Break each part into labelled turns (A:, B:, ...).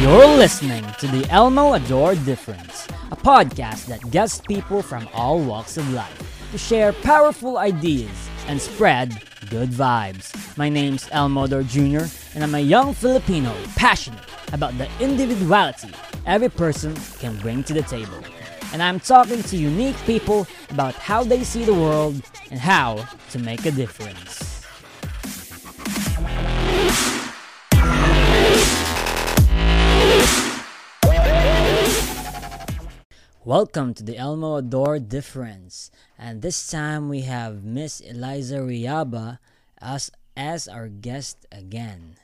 A: You're listening to the Elmo Ador Difference, a podcast that gets people from all walks of life to share powerful ideas and spread good vibes. My name's Elmo Ador Jr., and I'm a young Filipino passionate about the individuality every person can bring to the table. And I'm talking to unique people about how they see the world and how to make a difference. Welcome to the Elmo Ador Difference, and this time we have Miss Eliza Reaba as as our guest again.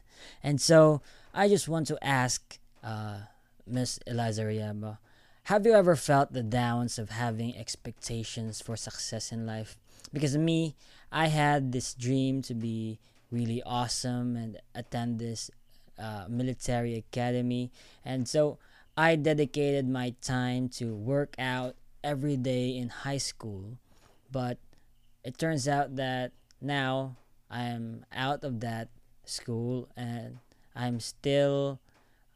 A: And so I just want to ask uh, Miss Eliza Reaba, have you ever felt the downs of having expectations for success in life? Because me, I had this dream to be really awesome and attend this uh, military academy, and so I dedicated my time to work out every day in high school, but it turns out that now I'm out of that school and I'm still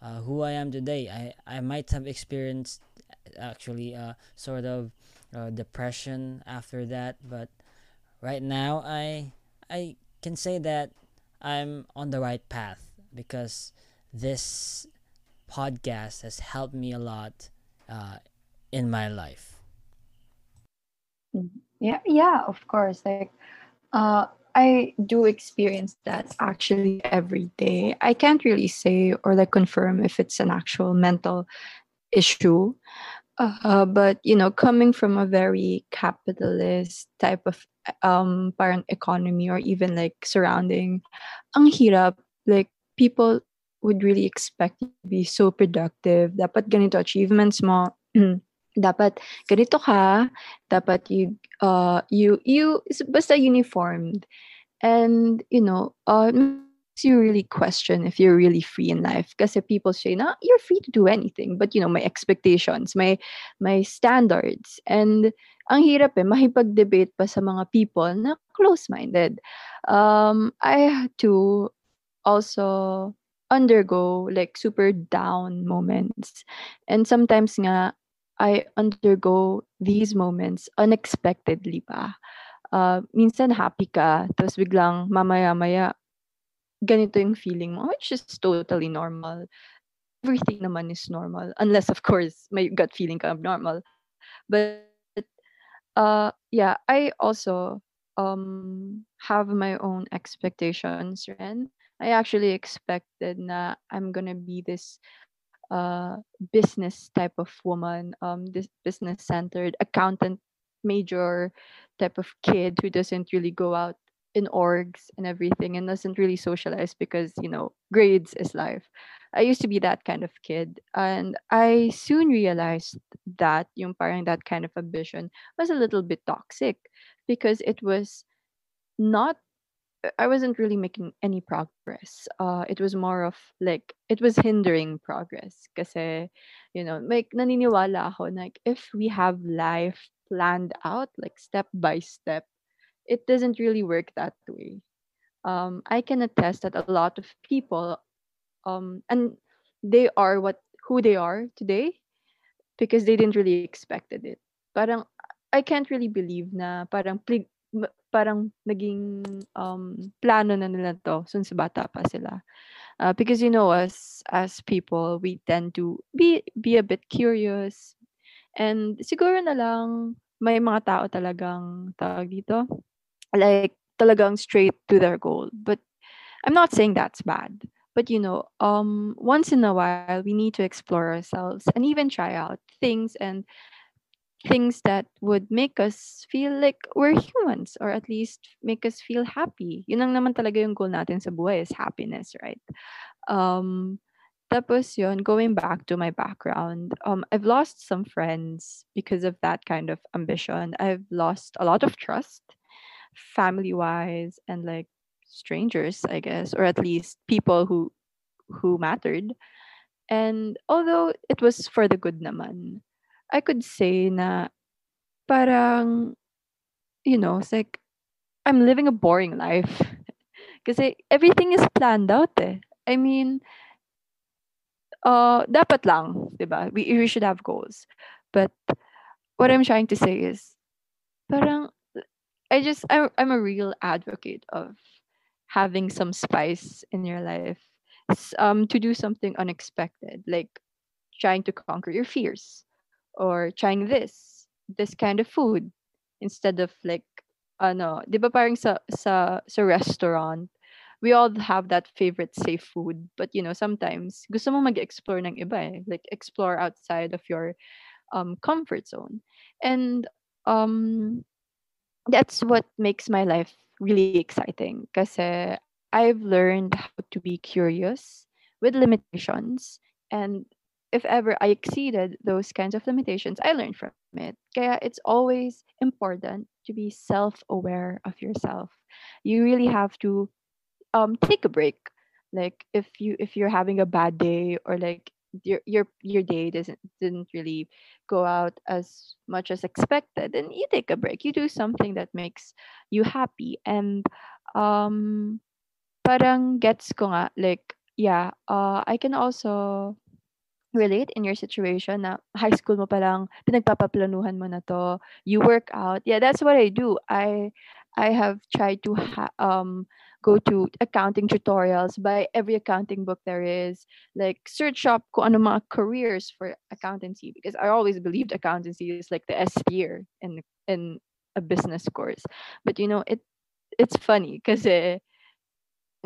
A: uh, who I am today. I, I might have experienced actually a sort of uh, depression after that, but right now I I can say that I'm on the right path because this podcast has helped me a lot uh, in my life.
B: Yeah, yeah, of course. Like, uh, I do experience that actually every day. I can't really say or like confirm if it's an actual mental issue. Uh, but you know, coming from a very capitalist type of um parent economy or even like surrounding, ang hirap. Like people would really expect you to be so productive. Dapat ganito achievements mo. dapat ganito ka. Dapat you, uh, you, you, basta uniformed. And, you know, uh, you really question if you're really free in life. Kasi people say, na, you're free to do anything. But, you know, my expectations, my, my standards. And, ang hirap eh, mahipag-debate pa sa mga people na close-minded. Um, I had to also undergo like super down moments. And sometimes nga, I undergo these moments unexpectedly pa. Uh, minsan happy ka, tapos biglang mamaya-maya, ganito yung feeling mo, which is totally normal. Everything naman is normal. Unless, of course, my gut feeling ka normal. But, uh, yeah, I also um, have my own expectations, Ren. I actually expected na I'm gonna be this uh business type of woman, um this business centered accountant major type of kid who doesn't really go out in orgs and everything and doesn't really socialize because you know grades is life. I used to be that kind of kid and i soon realized that yung parang that kind of ambition was a little bit toxic because it was not I wasn't really making any progress. Uh, it was more of like it was hindering progress kasi you know, like naniniwala ako like if we have life planned out like step by step, it doesn't really work that way. Um, I can attest that a lot of people um and they are what who they are today because they didn't really expected it. Parang I can't really believe na parang plig parang naging um, plano na nila to since bata pa sila. Uh, because you know us as people, we tend to be be a bit curious. And siguro na lang may mga tao talagang tawag dito like talagang straight to their goal. But I'm not saying that's bad. But you know, um once in a while we need to explore ourselves and even try out things and things that would make us feel like we're humans or at least make us feel happy. Yun ang naman talaga yung goal natin sa buhay is happiness, right? Um, tapos yun, going back to my background, um, I've lost some friends because of that kind of ambition. I've lost a lot of trust, family-wise, and like strangers, I guess, or at least people who who mattered. And although it was for the good naman, I could say na parang, you know, it's like I'm living a boring life. Kasi everything is planned out eh. I mean, uh, dapat lang, diba? We, we should have goals. But what I'm trying to say is, parang, I just, I'm, I'm a real advocate of having some spice in your life um, to do something unexpected, like trying to conquer your fears or trying this, this kind of food instead of like, ano, di ba parang sa, sa, sa restaurant, we all have that favorite safe food. But, you know, sometimes gusto mo mag-explore ng iba eh. Like, explore outside of your um, comfort zone. And um, that's what makes my life really exciting. Because I've learned how to be curious with limitations. And if ever I exceeded those kinds of limitations, I learned from it. Kaya it's always important to be self-aware of yourself. You really have to um take a break. Like if you if you're having a bad day or like your your your day doesn't didn't really go out as much as expected, then you take a break. You do something that makes you happy. And um parang gets ko nga like yeah, uh I can also relate in your situation na high school mo pa lang pinagpapaplanuhan mo na to you work out. Yeah that's what i do. I i have tried to ha- um go to accounting tutorials. Buy every accounting book there is like search up kung ano mga careers for accountancy because i always believed accountancy is like the s tier in in a business course. But you know it it's funny because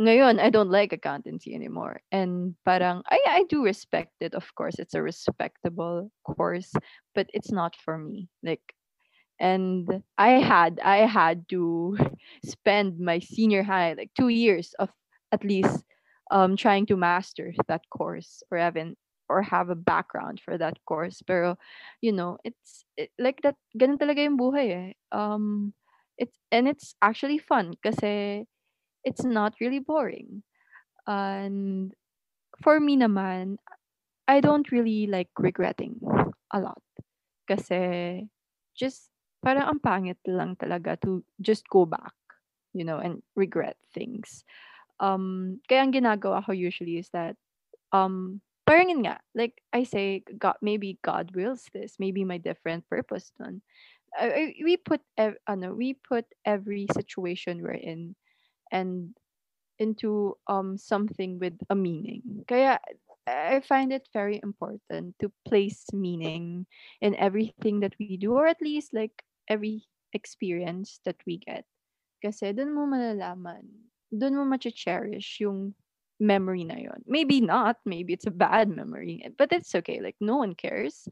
B: ngayon I don't like accountancy anymore. And parang I I do respect it. Of course, it's a respectable course, but it's not for me. Like and I had I had to spend my senior high like 2 years of at least um trying to master that course or even or have a background for that course. Pero you know, it's it, like that ganun talaga yung buhay eh. Um it's and it's actually fun kasi it's not really boring. And for me naman, I don't really like regretting a lot. Kasi just parang ang pangit lang talaga to just go back, you know, and regret things. Um, kaya ang ginagawa ko usually is that, um, parang yun nga, like I say, God, maybe God wills this, maybe my different purpose done. Uh, we put, ev- ano, we put every situation we're in and into um something with a meaning. Kaya I find it very important to place meaning in everything that we do or at least like every experience that we get. Kasi dun mo malalaman, dun mo ma-cherish yung memory na yon. Maybe not, maybe it's a bad memory, but it's okay. Like no one cares.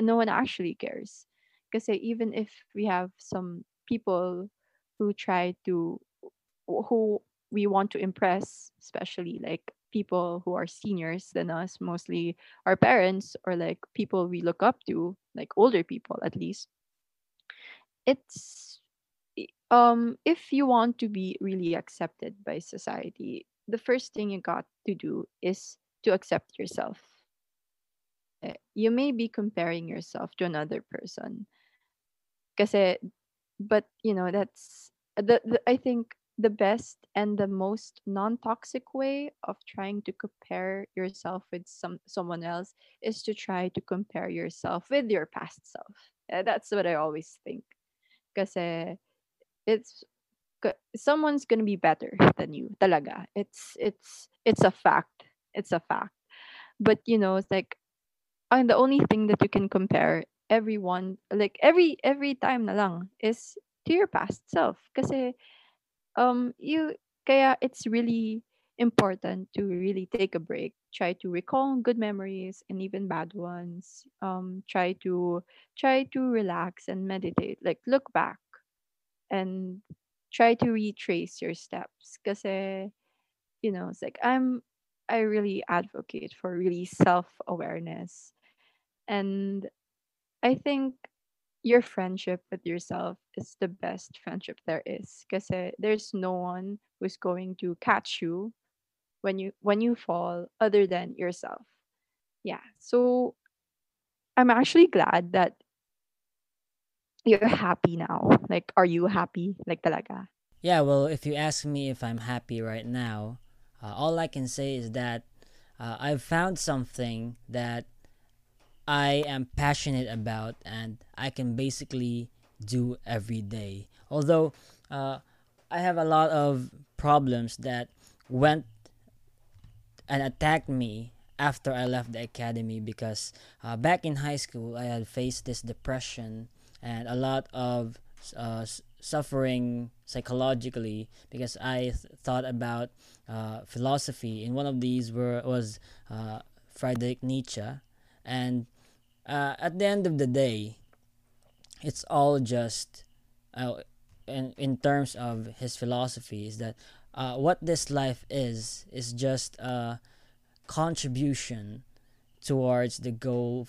B: No one actually cares. Kasi even if we have some people who try to who we want to impress, especially like people who are seniors than us, mostly our parents or like people we look up to, like older people at least. It's um if you want to be really accepted by society, the first thing you got to do is to accept yourself. Eh, you may be comparing yourself to another person. Kasi but you know that's the, the I think the best and the most non-toxic way of trying to compare yourself with some someone else is to try to compare yourself with your past self. Uh, that's what I always think. Because it's someone's gonna be better than you. Talaga. It's it's it's a fact. It's a fact. But you know, it's like and the only thing that you can compare everyone like every every time na lang is to your past self. Kasi um you kaya it's really important to really take a break. Try to recall good memories and even bad ones. Um try to try to relax and meditate. Like look back and try to retrace your steps. Because you know it's like i'm i really advocate for really self-awareness. And i think your friendship with yourself is the best friendship there is because there's no one who's going to catch you when you when you fall other than yourself. Yeah so i'm actually glad that you're happy now. Like are you happy? Like talaga?
A: Yeah well if you ask me if i'm happy right now uh, all i can say is that uh, I've found something that I am passionate about and I can basically do every day. Although uh, I have a lot of problems that went and attacked me after I left the academy because uh, back in high school I had faced this depression and a lot of uh, suffering psychologically because I th- thought about uh, philosophy. and one of these were was uh, Friedrich Nietzsche, and uh, at the end of the day, it's all just uh, in in terms of his philosophy is that uh, what this life is is just a contribution towards the goal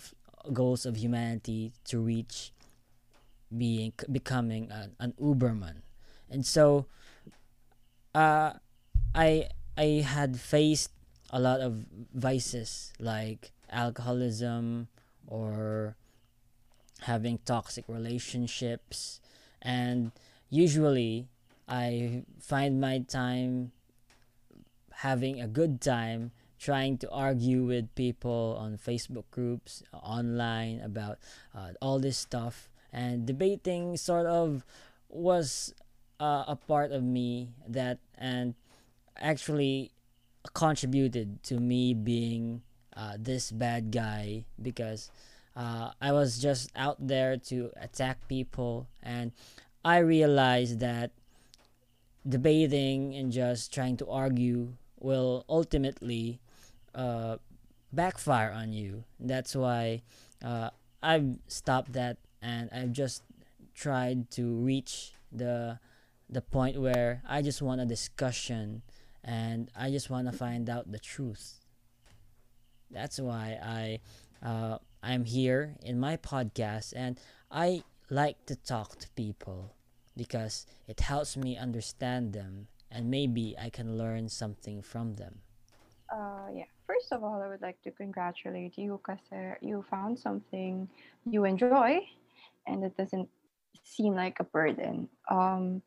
A: goals of humanity to reach being becoming an, an Uberman, and so uh, I I had faced a lot of vices like alcoholism or having toxic relationships. And usually I find my time having a good time trying to argue with people on Facebook groups online about uh, all this stuff. And debating sort of was uh, a part of me that and actually contributed to me being uh, this bad guy because uh, I was just out there to attack people and I realized that debating and just trying to argue will ultimately uh, backfire on you. That's why uh, I've stopped that and I've just tried to reach the the point where I just want a discussion and I just want to find out the truth. That's why I uh, I'm here in my podcast and I like to talk to people because it helps me understand them and maybe I can learn something from them.
B: Uh, yeah. First of all, I would like to congratulate you because you found something you enjoy and it doesn't seem like a burden. Um,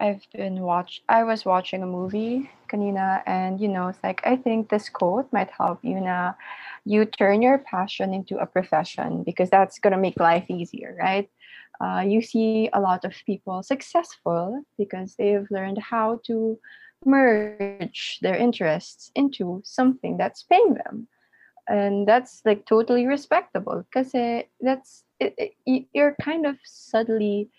B: I've been watch. I was watching a movie, kanina, and you know, it's like I think this quote might help you na you turn your passion into a profession because that's gonna make life easier, right? Uh, you see a lot of people successful because they've learned how to merge their interests into something that's paying them and that's like totally respectable because that's it, it, you're kind of subtly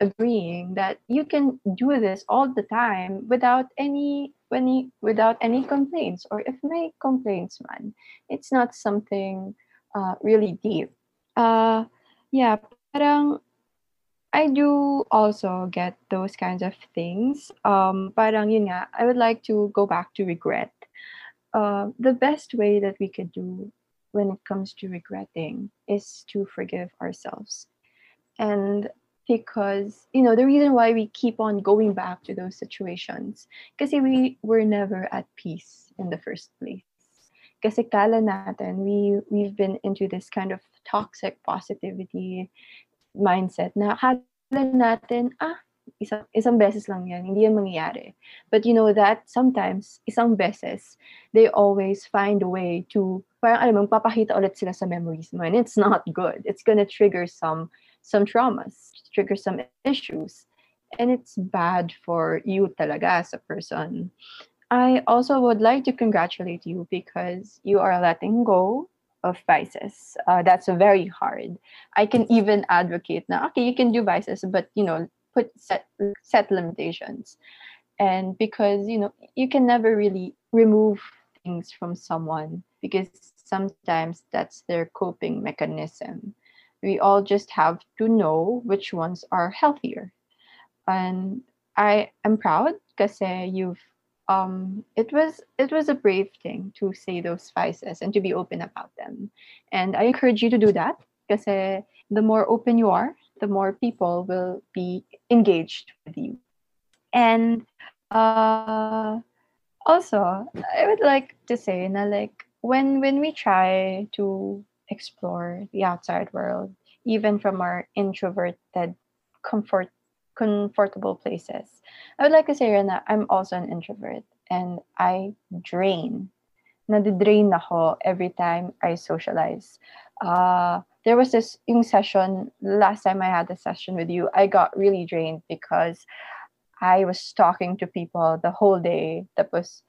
B: agreeing that you can do this all the time without any any without any complaints or if may complaints man it's not something uh, really deep uh yeah parang I do also get those kinds of things. Um, parang yun nga, I would like to go back to regret. Uh, the best way that we could do when it comes to regretting is to forgive ourselves. And because, you know, the reason why we keep on going back to those situations, because we were never at peace in the first place. Kasi kala natin, we, we've been into this kind of toxic positivity mindset na kala natin, ah, isang, isang beses lang yan, hindi yan mangyayari. But you know that sometimes, isang beses, they always find a way to, parang alam mo, papakita ulit sila sa memories mo. And it's not good. It's gonna trigger some, some traumas, trigger some issues. And it's bad for you talaga as a person. I also would like to congratulate you because you are letting go of vices. Uh, that's very hard. I can even advocate now. Okay, you can do vices, but you know, put set set limitations and because you know you can never really remove things from someone because sometimes that's their coping mechanism we all just have to know which ones are healthier and i am proud because you've um it was it was a brave thing to say those vices and to be open about them and i encourage you to do that because the more open you are the more people will be engaged with you. And uh, also, I would like to say that like when when we try to explore the outside world, even from our introverted, comfort comfortable places, I would like to say that I'm also an introvert and I drain nadidrain ako every time I socialize. Uh, there was this yung session, last time I had a session with you, I got really drained because I was talking to people the whole day. Tapos,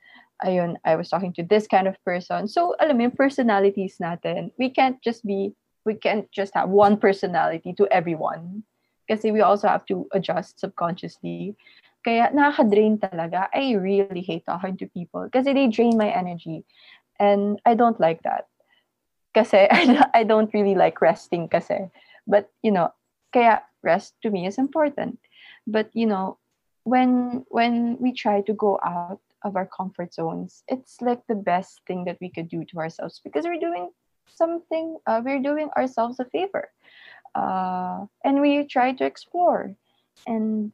B: ayun, I was talking to this kind of person. So, alam mo, personalities natin, we can't just be, we can't just have one personality to everyone. Kasi we also have to adjust subconsciously. Kaya nakaka-drain talaga. I really hate talking to people kasi they drain my energy. And I don't like that. Kasi I, I don't really like resting kasi. But, you know, kaya rest to me is important. But, you know, when when we try to go out of our comfort zones, it's like the best thing that we could do to ourselves because we're doing something, uh, we're doing ourselves a favor. Uh, and we try to explore. And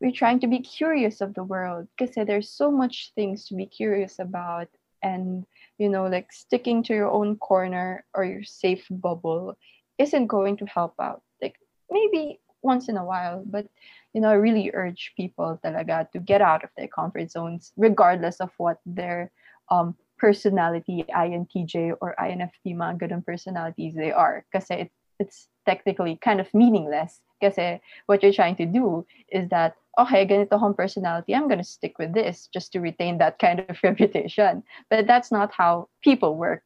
B: we're trying to be curious of the world because there's so much things to be curious about and you know like sticking to your own corner or your safe bubble isn't going to help out like maybe once in a while but you know i really urge people talaga to get out of their comfort zones regardless of what their um, personality INTJ or INFP mga ganun personalities they are kasi it, it's technically kind of meaningless kasi what you're trying to do is that oh, okay, ganito akong personality, I'm gonna stick with this just to retain that kind of reputation. But that's not how people work.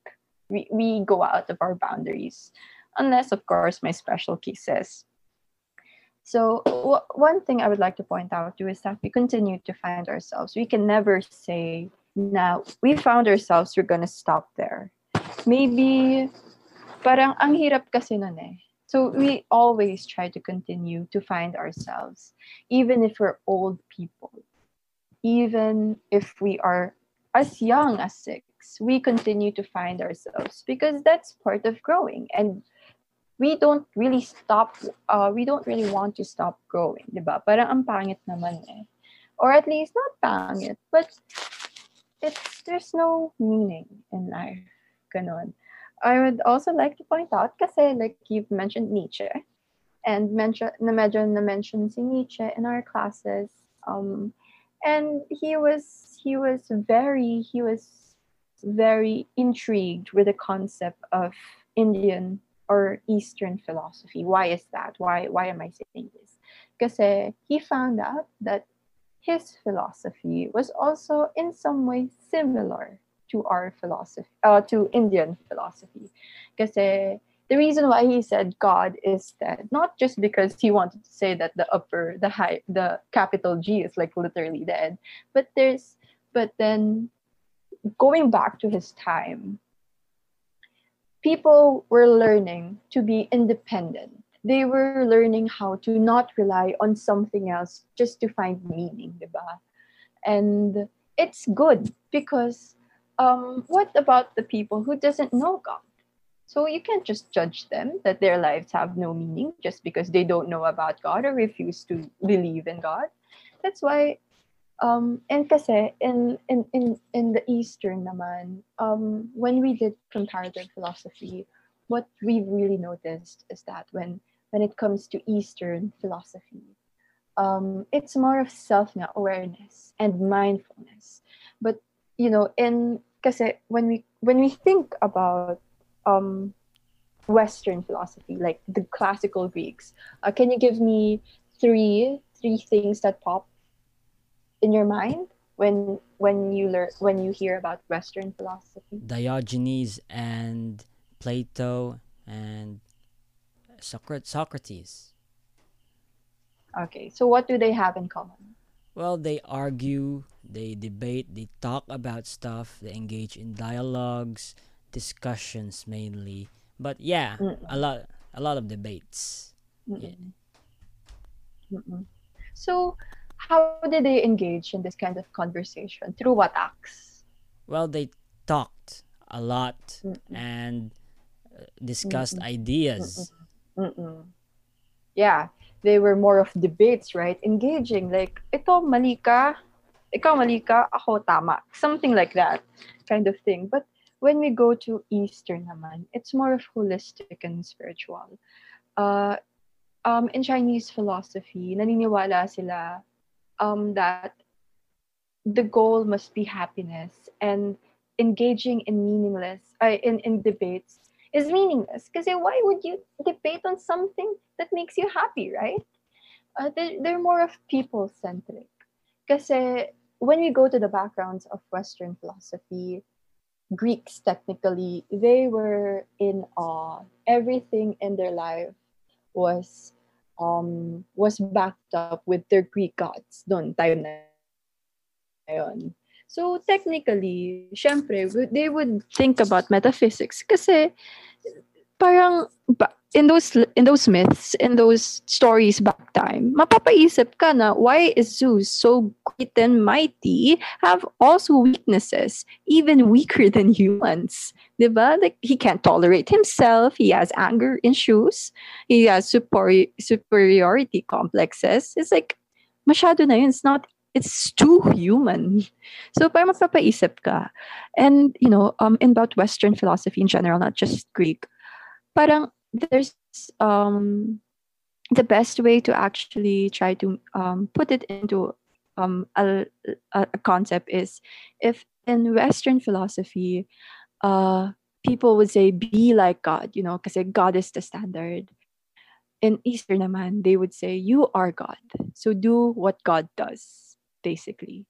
B: We, we go out of our boundaries, unless, of course, my special cases. So, one thing I would like to point out too is that we continue to find ourselves. We can never say, now we found ourselves, we're gonna stop there. Maybe, parang ang hirap kasi nun eh so we always try to continue to find ourselves, even if we're old people, even if we are as young as six, we continue to find ourselves because that's part of growing. And we don't really stop, uh, we don't really want to stop growing, di ba? Parang ang pangit naman eh. Or at least not pangit, but it's, there's no meaning in life. Ganon. I would also like to point out, kasi like you've mentioned Nietzsche, and mention, na medyo na-mention si Nietzsche in our classes. Um, and he was he was very he was very intrigued with the concept of Indian or Eastern philosophy. Why is that? Why why am I saying this? Because he found out that his philosophy was also in some way similar to our philosophy, uh, to Indian philosophy. Because the reason why he said God is dead, not just because he wanted to say that the upper, the high, the capital G is like literally dead, but there's, but then going back to his time, people were learning to be independent. They were learning how to not rely on something else just to find meaning, diba? And it's good because um, what about the people who doesn't know God? So you can't just judge them that their lives have no meaning just because they don't know about God or refuse to believe in God. That's why um and kasi in in in in the eastern naman um when we did comparative philosophy what we really noticed is that when when it comes to eastern philosophy um it's more of self awareness and mindfulness. But you know, in kasi when we when we think about um Western philosophy, like the classical Greeks, uh, can you give me three three things that pop in your mind when when you learn when you hear about Western philosophy?
A: Diogenes and Plato and Socrates.
B: Okay, so what do they have in common?
A: Well, they argue, they debate, they talk about stuff, they engage in dialogues, discussions mainly. But yeah, Mm-mm. a lot a lot of debates. Yeah.
B: So, how did they engage in this kind of conversation? Through what acts?
A: Well, they talked a lot Mm-mm. and uh, discussed Mm-mm. ideas.
B: Yeah, they were more of debates, right? Engaging, like, ito, mali ka, ikaw mali ka, ako tama. Something like that kind of thing. But when we go to Eastern naman, it's more of holistic and spiritual. Uh, um, in Chinese philosophy, naniniwala sila um, that the goal must be happiness and engaging in meaningless uh, in in debates is meaningless. Because why would you debate on something that makes you happy right? Uh, they're, they're more of people centric because when we go to the backgrounds of western philosophy greeks technically they were in awe. Everything in their life was um was backed up with their greek gods doon time na yun. So technically, syempre, they would think about metaphysics kasi parang in those in those myths, in those stories back time, mapapaisip ka na why is Zeus so great and mighty have also weaknesses, even weaker than humans. Diba? Like he can't tolerate himself, he has anger issues, he has superi- superiority complexes. It's like masyado na yun. It's not it's too human. So parang mapapaisip ka. And, you know, um, in about Western philosophy in general, not just Greek, parang there's um, the best way to actually try to um, put it into um, a, a concept is if in Western philosophy, uh, people would say, be like God, you know, because God is the standard. In Eastern naman, they would say, you are God. So do what God does basically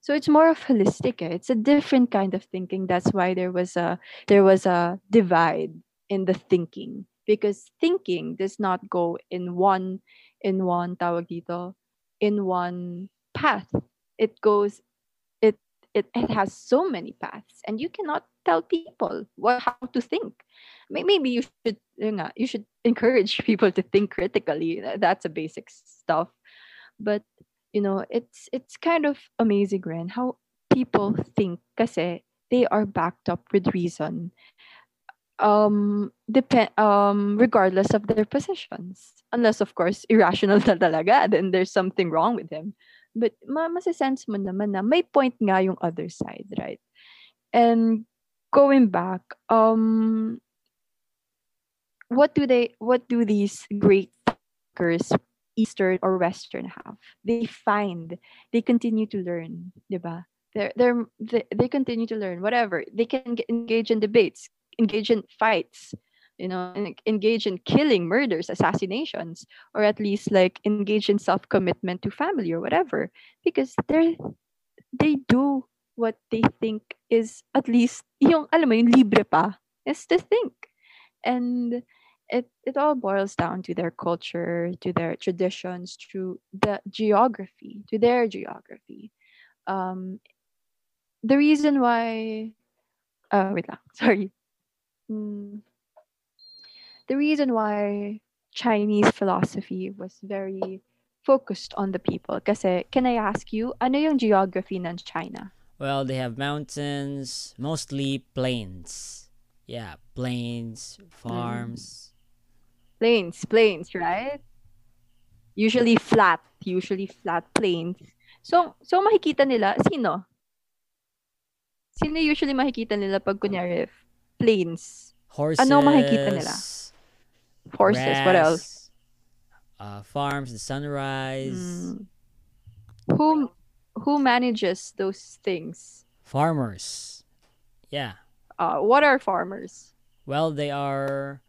B: so it's more of holistic eh? it's a different kind of thinking that's why there was a there was a divide in the thinking. Because thinking does not go in one in one tawag dito in one path. It goes it it, it has so many paths. And you cannot tell people what how to think. Maybe you should you know, you should encourage people to think critically. That's a basic stuff. But you know it's it's kind of amazing Ren, how people think kasi they are backed up with reason um depend um regardless of their positions unless of course irrational na talaga then there's something wrong with him. but ma sense mo naman na may point nga yung other side right and going back um what do they what do these great thinkers Eastern or Western have? They find, they continue to learn, diba? They're, they're, they, they continue to learn, whatever. They can get, engage in debates, engage in fights, you know, engage in killing, murders, assassinations, or at least like engage in self-commitment to family or whatever. Because they're, they do what they think is at least, yung, alam mo, yung libre pa, is to think. And it it all boils down to their culture, to their traditions, to the geography, to their geography. Um, the reason why, uh, wait lang, sorry. Mm, the reason why Chinese philosophy was very focused on the people. Kasi, can I ask you, ano yung geography ng China?
A: Well, they have mountains, mostly plains. Yeah, plains, farms.
B: Plains, plains, right? Usually flat, usually flat plains. So, so makikita nila, sino? Sino usually makikita nila pag kunyari plains?
A: Horses.
B: Ano makikita nila? Horses, grass, what else?
A: Uh, farms, the sunrise. Mm.
B: Who who manages those things?
A: Farmers. Yeah.
B: Uh, what are farmers?
A: Well, they are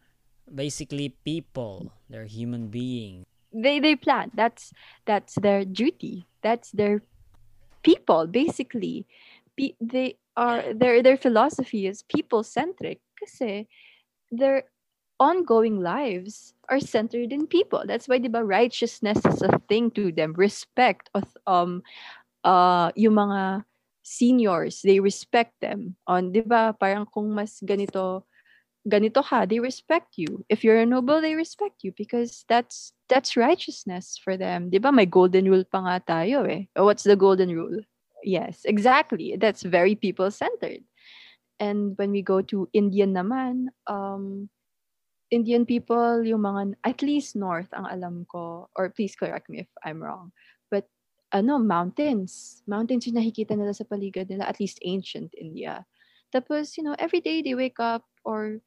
A: basically people they're human beings
B: they they plan that's that's their duty that's their people basically Be, they are their their philosophy is people centric kasi their ongoing lives are centered in people that's why diba righteousness is a thing to them respect of um uh yung mga seniors they respect them on diba parang kung mas ganito ganito ka, they respect you. If you're a noble, they respect you because that's that's righteousness for them. 'Di ba? May golden rule pa nga tayo eh. What's the golden rule? Yes, exactly. That's very people-centered. And when we go to Indian naman, um, Indian people, yung mga, at least north, ang alam ko, or please correct me if I'm wrong, but ano, mountains. Mountains yung nakikita nila sa paligid nila, at least ancient India. Tapos, you know, every day they wake up or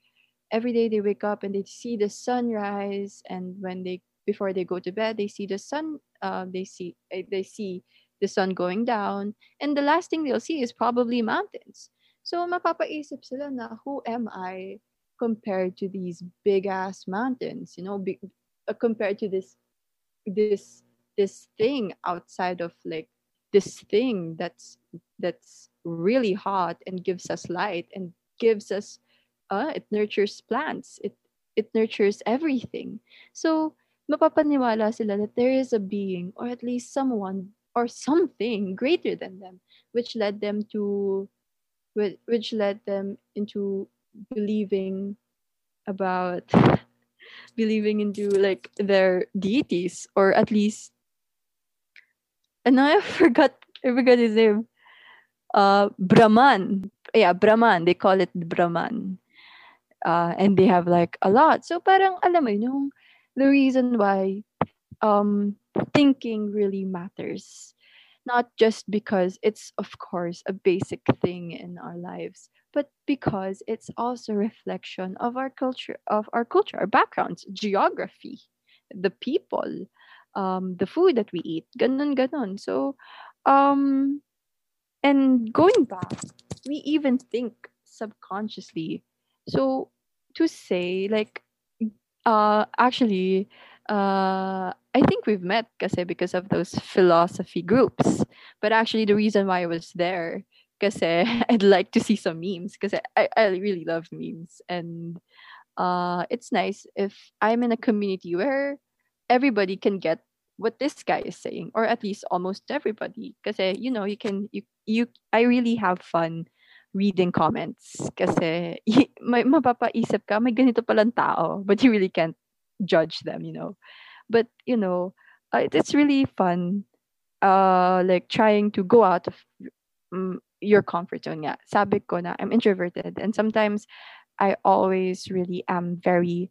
B: every day they wake up and they see the sunrise and when they before they go to bed they see the sun uh, they see eh, they see the sun going down and the last thing they'll see is probably mountains. So mapapaisip sila na who am I compared to these big ass mountains, you know, big, uh, compared to this this this thing outside of like this thing that's that's really hot and gives us light and gives us uh, it nurtures plants. It it nurtures everything. So mapapaniwala sila that there is a being or at least someone or something greater than them which led them to which, led them into believing about believing into like their deities or at least and I forgot I forgot his name. Uh Brahman. Yeah, Brahman. They call it Brahman. Uh, and they have like a lot. So parang alam mo yung the reason why um thinking really matters. Not just because it's of course a basic thing in our lives, but because it's also a reflection of our culture of our culture, our backgrounds, geography, the people, um, the food that we eat, ganun ganon. So, um, and going back, we even think subconsciously. So to say like, uh, actually, uh, I think we've met kasi because of those philosophy groups. But actually, the reason why I was there kasi I'd like to see some memes because I, I really love memes. And uh, it's nice if I'm in a community where everybody can get what this guy is saying or at least almost everybody. Because you know you can you you I really have fun reading comments kasi may mapapaisip ka may ganito palang tao but you really can't judge them you know but you know uh, it's really fun uh like trying to go out of um, your comfort zone yeah sabi ko na I'm introverted and sometimes I always really am very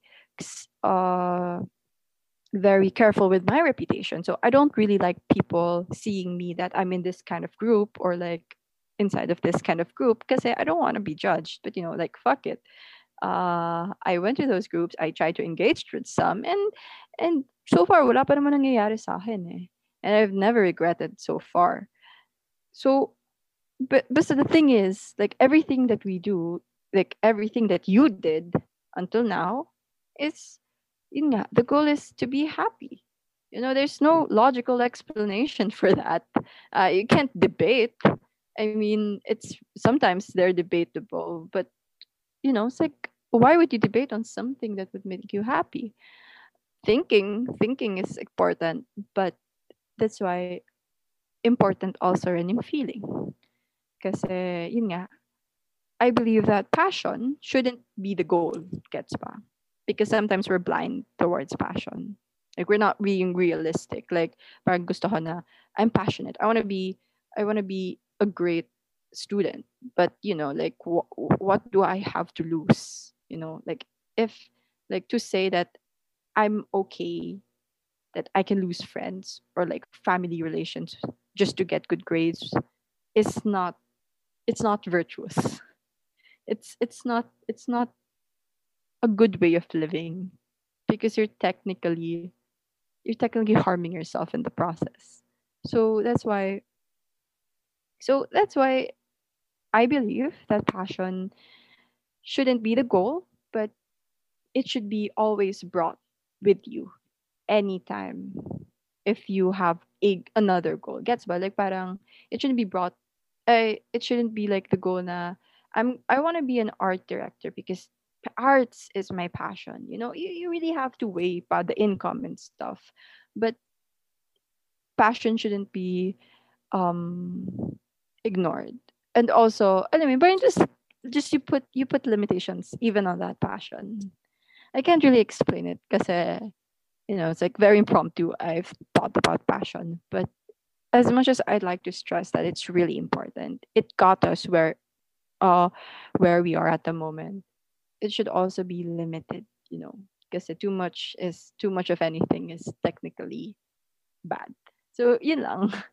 B: uh very careful with my reputation. So I don't really like people seeing me that I'm in this kind of group or like inside of this kind of group because I don't want to be judged. But you know, like fuck it. Uh, I went to those groups. I tried to engage with some, and and so far wala pa naman nangyayari sa akin eh. And I've never regretted so far. So, but but so the thing is, like everything that we do, like everything that you did until now, is yun nga, the goal is to be happy. You know, there's no logical explanation for that. Uh, you can't debate. I mean, it's sometimes they're debatable, but you know, it's like why would you debate on something that would make you happy? Thinking, thinking is important, but that's why important also yung feeling. Kasi, eh, yun nga, I believe that passion shouldn't be the goal, gets ba? because sometimes we're blind towards passion. Like we're not being realistic. Like parang gusto ko na I'm passionate. I want to be I want to be a great student. But you know, like wh- what do I have to lose? You know, like if like to say that I'm okay that I can lose friends or like family relations just to get good grades is not it's not virtuous. It's it's not it's not a good way of living because you're technically you're technically harming yourself in the process. So that's why so that's why I believe that passion shouldn't be the goal, but it should be always brought with you anytime if you have a another goal. Gets ba? Like parang it shouldn't be brought uh, it shouldn't be like the goal na I'm I want to be an art director because arts is my passion. You know, you, you really have to weigh pa the income and stuff. But passion shouldn't be um ignored. And also, I mean, but just just you put you put limitations even on that passion. I can't really explain it because you know it's like very impromptu. I've thought about passion, but as much as I'd like to stress that it's really important, it got us where uh where we are at the moment it should also be limited, you know, because too much is too much of anything is technically bad. So, yun lang.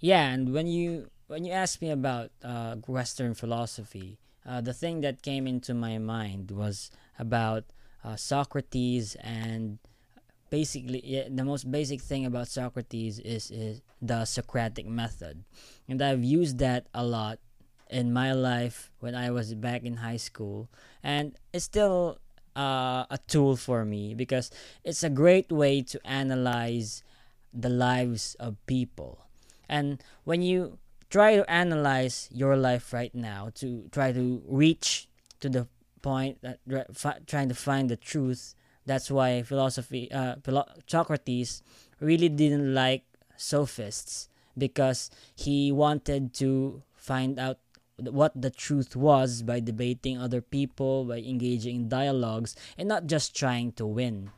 A: Yeah, and when you when you asked me about uh, Western philosophy, uh, the thing that came into my mind was about uh, Socrates and basically yeah, the most basic thing about Socrates is, is the Socratic method, and I've used that a lot in my life when I was back in high school, and it's still uh, a tool for me because it's a great way to analyze the lives of people and when you try to analyze your life right now to try to reach to the point that trying to find the truth that's why philosophy uh, socrates really didn't like sophists because he wanted to find out what the truth was by debating other people by engaging in dialogues and not just trying to win.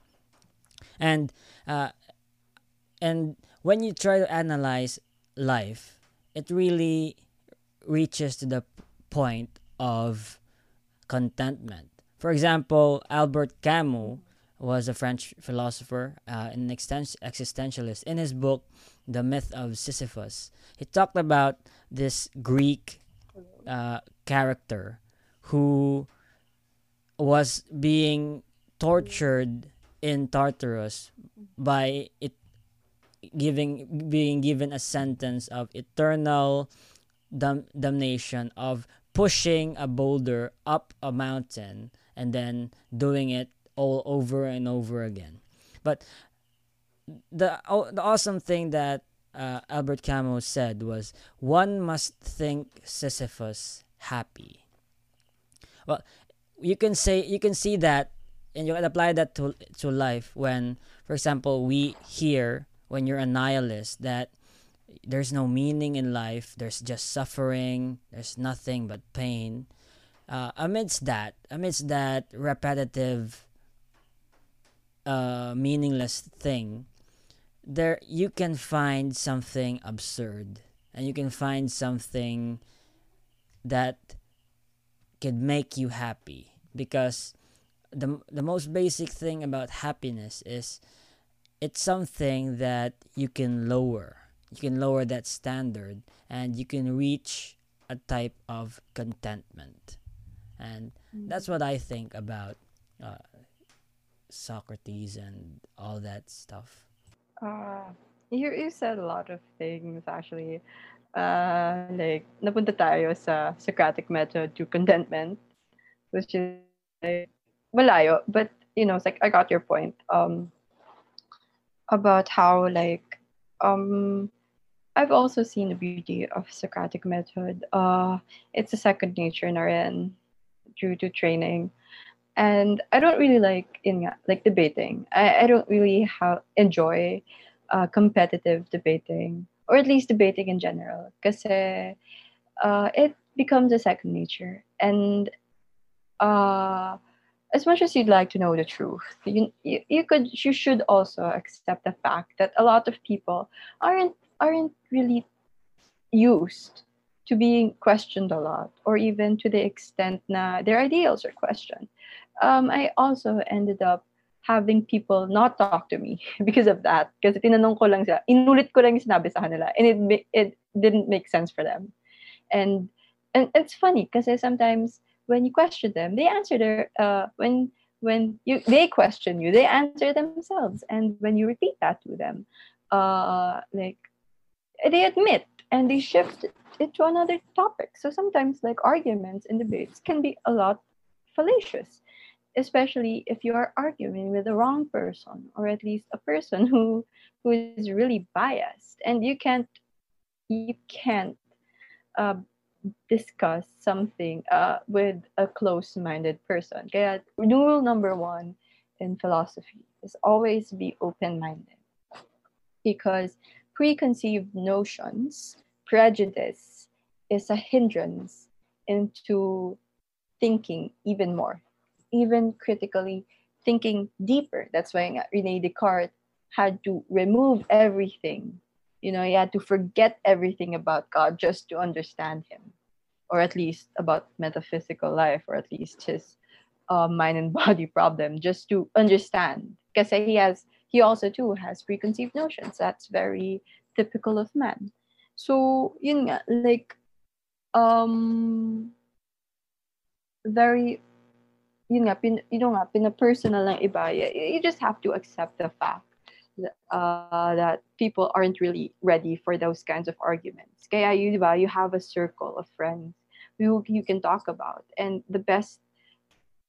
A: And uh, and when you try to analyze life, it really reaches to the point of contentment. For example, Albert Camus was a French philosopher uh, and existentialist. In his book, The Myth of Sisyphus, he talked about this Greek uh, character who was being tortured in Tartarus by it giving being given a sentence of eternal dam- damnation of pushing a boulder up a mountain and then doing it all over and over again. But the the awesome thing that uh, Albert Camus said was one must think Sisyphus happy. Well, you can say you can see that and you can apply that to to life when for example we hear when you're a nihilist that there's no meaning in life, there's just suffering, there's nothing but pain. Uh, amidst that, amidst that repetitive, uh, meaningless thing, there you can find something absurd, and you can find something that could make you happy because the the most basic thing about happiness is it's something that you can lower. You can lower that standard and you can reach a type of contentment. And mm-hmm. that's what I think about uh, Socrates and all that stuff.
B: Uh, you, you said a lot of things actually. Uh, like, napunta tayo sa Socratic method to contentment, which is like, malayo. But, you know, it's like, I got your point. Um, about how like um I've also seen the beauty of Socratic method. Uh, it's a second nature na rin due to training. And I don't really like in like debating. I, I don't really have enjoy uh, competitive debating or at least debating in general because uh, it becomes a second nature and uh, as much as you'd like to know the truth, you, you, you could you should also accept the fact that a lot of people aren't aren't really used to being questioned a lot or even to the extent na their ideals are questioned. Um, I also ended up having people not talk to me because of that. Kasi tinanong ko lang sila, inulit ko lang yung sinabi sa kanila and it, it didn't make sense for them. And, and it's funny kasi sometimes when you question them, they answer their uh, when when you they question you, they answer themselves, and when you repeat that to them, uh, like they admit and they shift it to another topic. So sometimes like arguments and debates can be a lot fallacious, especially if you are arguing with the wrong person or at least a person who who is really biased and you can't you can't uh, discuss something uh, with a close-minded person. Kaya rule number one in philosophy is always be open-minded because preconceived notions, prejudice is a hindrance into thinking even more, even critically thinking deeper. That's why Rene Descartes had to remove everything. You know, he had to forget everything about God just to understand him, or at least about metaphysical life, or at least his uh, mind and body problem, just to understand. Because he has, he also too has preconceived notions. That's very typical of man. So, yun nga, like, um, very yun nga, pin, you know nga, pinapersonal ng iba, you just have to accept the fact uh, that people aren't really ready for those kinds of arguments. Kaya you, diba, you have a circle of friends who you can talk about. And the best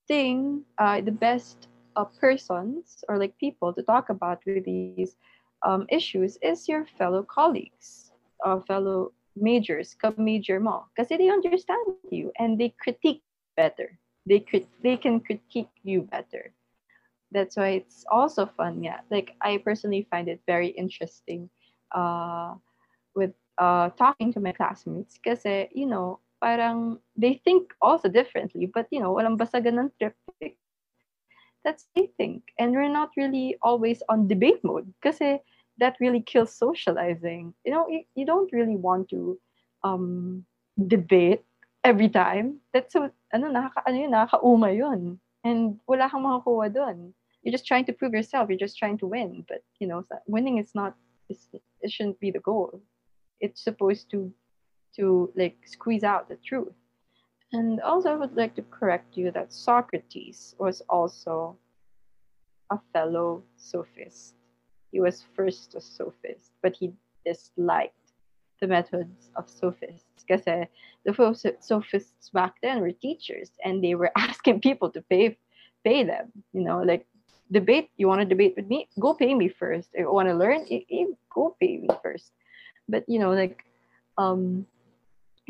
B: thing, uh, the best uh, persons or like people to talk about with these um, issues is your fellow colleagues, uh, fellow majors, ka-major mo. Kasi they understand you and they critique better they could they can critique you better that's why it's also fun yeah. Like i personally find it very interesting uh with uh talking to my classmates. Because you know parang they think also differently but you know walang basagan ng trip that's they think. And we're not really always on debate mode. Because that really kills socializing. You know you, you don't really want to um debate every time, that's so, ano, nakaka, ano yun, nakakauma yun. And wala kang makakuha doon. You're just trying to prove yourself. You're just trying to win. But, you know, winning is not, it shouldn't be the goal. It's supposed to, to like squeeze out the truth. And also, I would like to correct you that Socrates was also a fellow sophist. He was first a sophist, but he disliked the methods of sophists. Because uh, the sophists back then were teachers and they were asking people to pay pay them. You know, like debate. You want to debate with me? Go pay me first. If you want to learn? You Go pay me first. But you know, like um,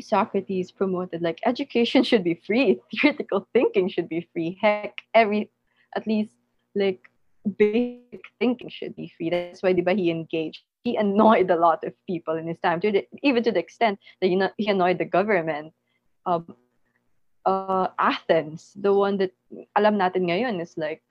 B: Socrates promoted like education should be free, theoretical thinking should be free. Heck, every at least like basic thinking should be free. That's why diba, he engaged he annoyed a lot of people in his time, to the, even to the extent that you know, he annoyed the government. Um, uh, Athens, the one that alam natin ngayon is like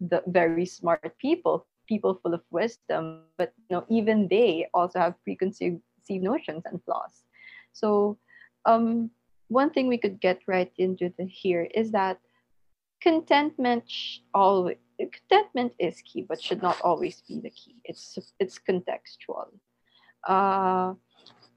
B: the very smart people, people full of wisdom, but you know even they also have preconceived notions and flaws. So, um, one thing we could get right into the here is that contentment always contentment is key, but should not always be the key. It's it's contextual. Uh,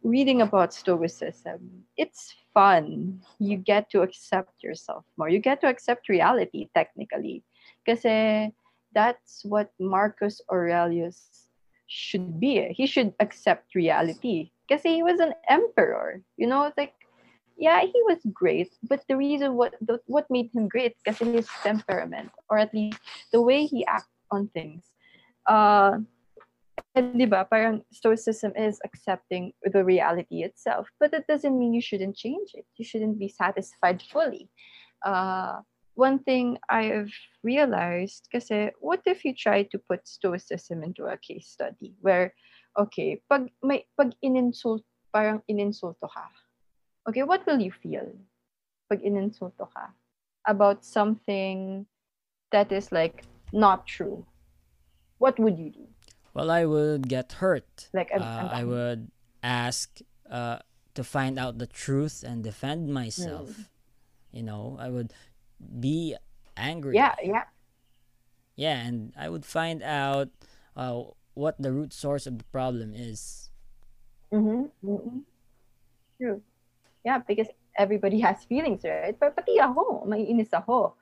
B: reading about Stoicism, it's fun. You get to accept yourself more. You get to accept reality technically, because that's what Marcus Aurelius should be. He should accept reality because he was an emperor. You know, it's like yeah, he was great, but the reason what what made him great because his temperament, or at least the way he acts on things. Uh, and diba, parang stoicism is accepting the reality itself, but that doesn't mean you shouldn't change it. You shouldn't be satisfied fully. Uh, one thing I've realized, kasi what if you try to put stoicism into a case study where, okay, pag, may, pag ininsult, parang ininsulto ka, okay, what will you feel pag ininsulto ka about something that is like not true? What would you do?
A: Well, I would get hurt.
B: Like
A: I'm, uh, I'm I would ask uh, to find out the truth and defend myself. Mm. You know, I would be angry.
B: Yeah, yeah.
A: Yeah, and I would find out uh, what the root source of the problem is.
B: Mm-hmm. mm-hmm. True. Yeah, because everybody has feelings, right? But pati ako, may inis ako.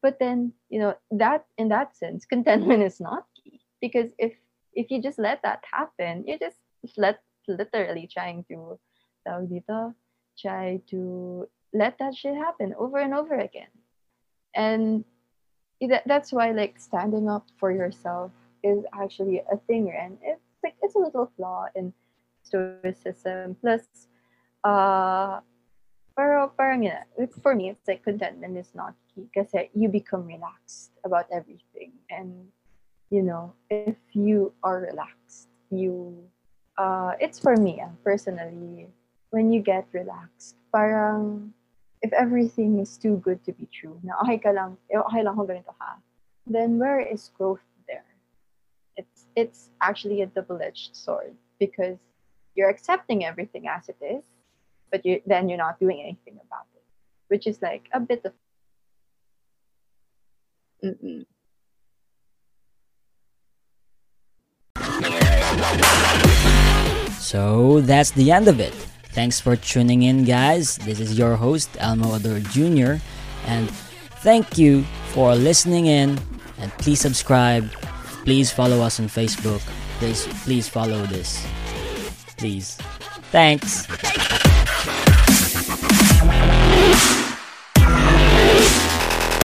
B: But then, you know, that in that sense, contentment is not key. Because if if you just let that happen, you're just let literally trying to tawag dito, try to let that shit happen over and over again. And that's why like standing up for yourself is actually a thing and it's like it's a little flaw in stoicism. Plus uh for me it's like contentment is not key kasi you become relaxed about everything. And you know if you are relaxed you uh it's for me uh, personally when you get relaxed parang if everything is too good to be true na okay ka lang eh, okay lang kung ganito ka then where is growth there it's it's actually a double-edged sword because you're accepting everything as it is but you then you're not doing anything about it which is like a bit of Mm-mm.
A: So that's the end of it. Thanks for tuning in, guys. This is your host, Elmo Ador Jr., and thank you for listening in. And please subscribe. Please follow us on Facebook. Please, please follow this. Please. Thanks.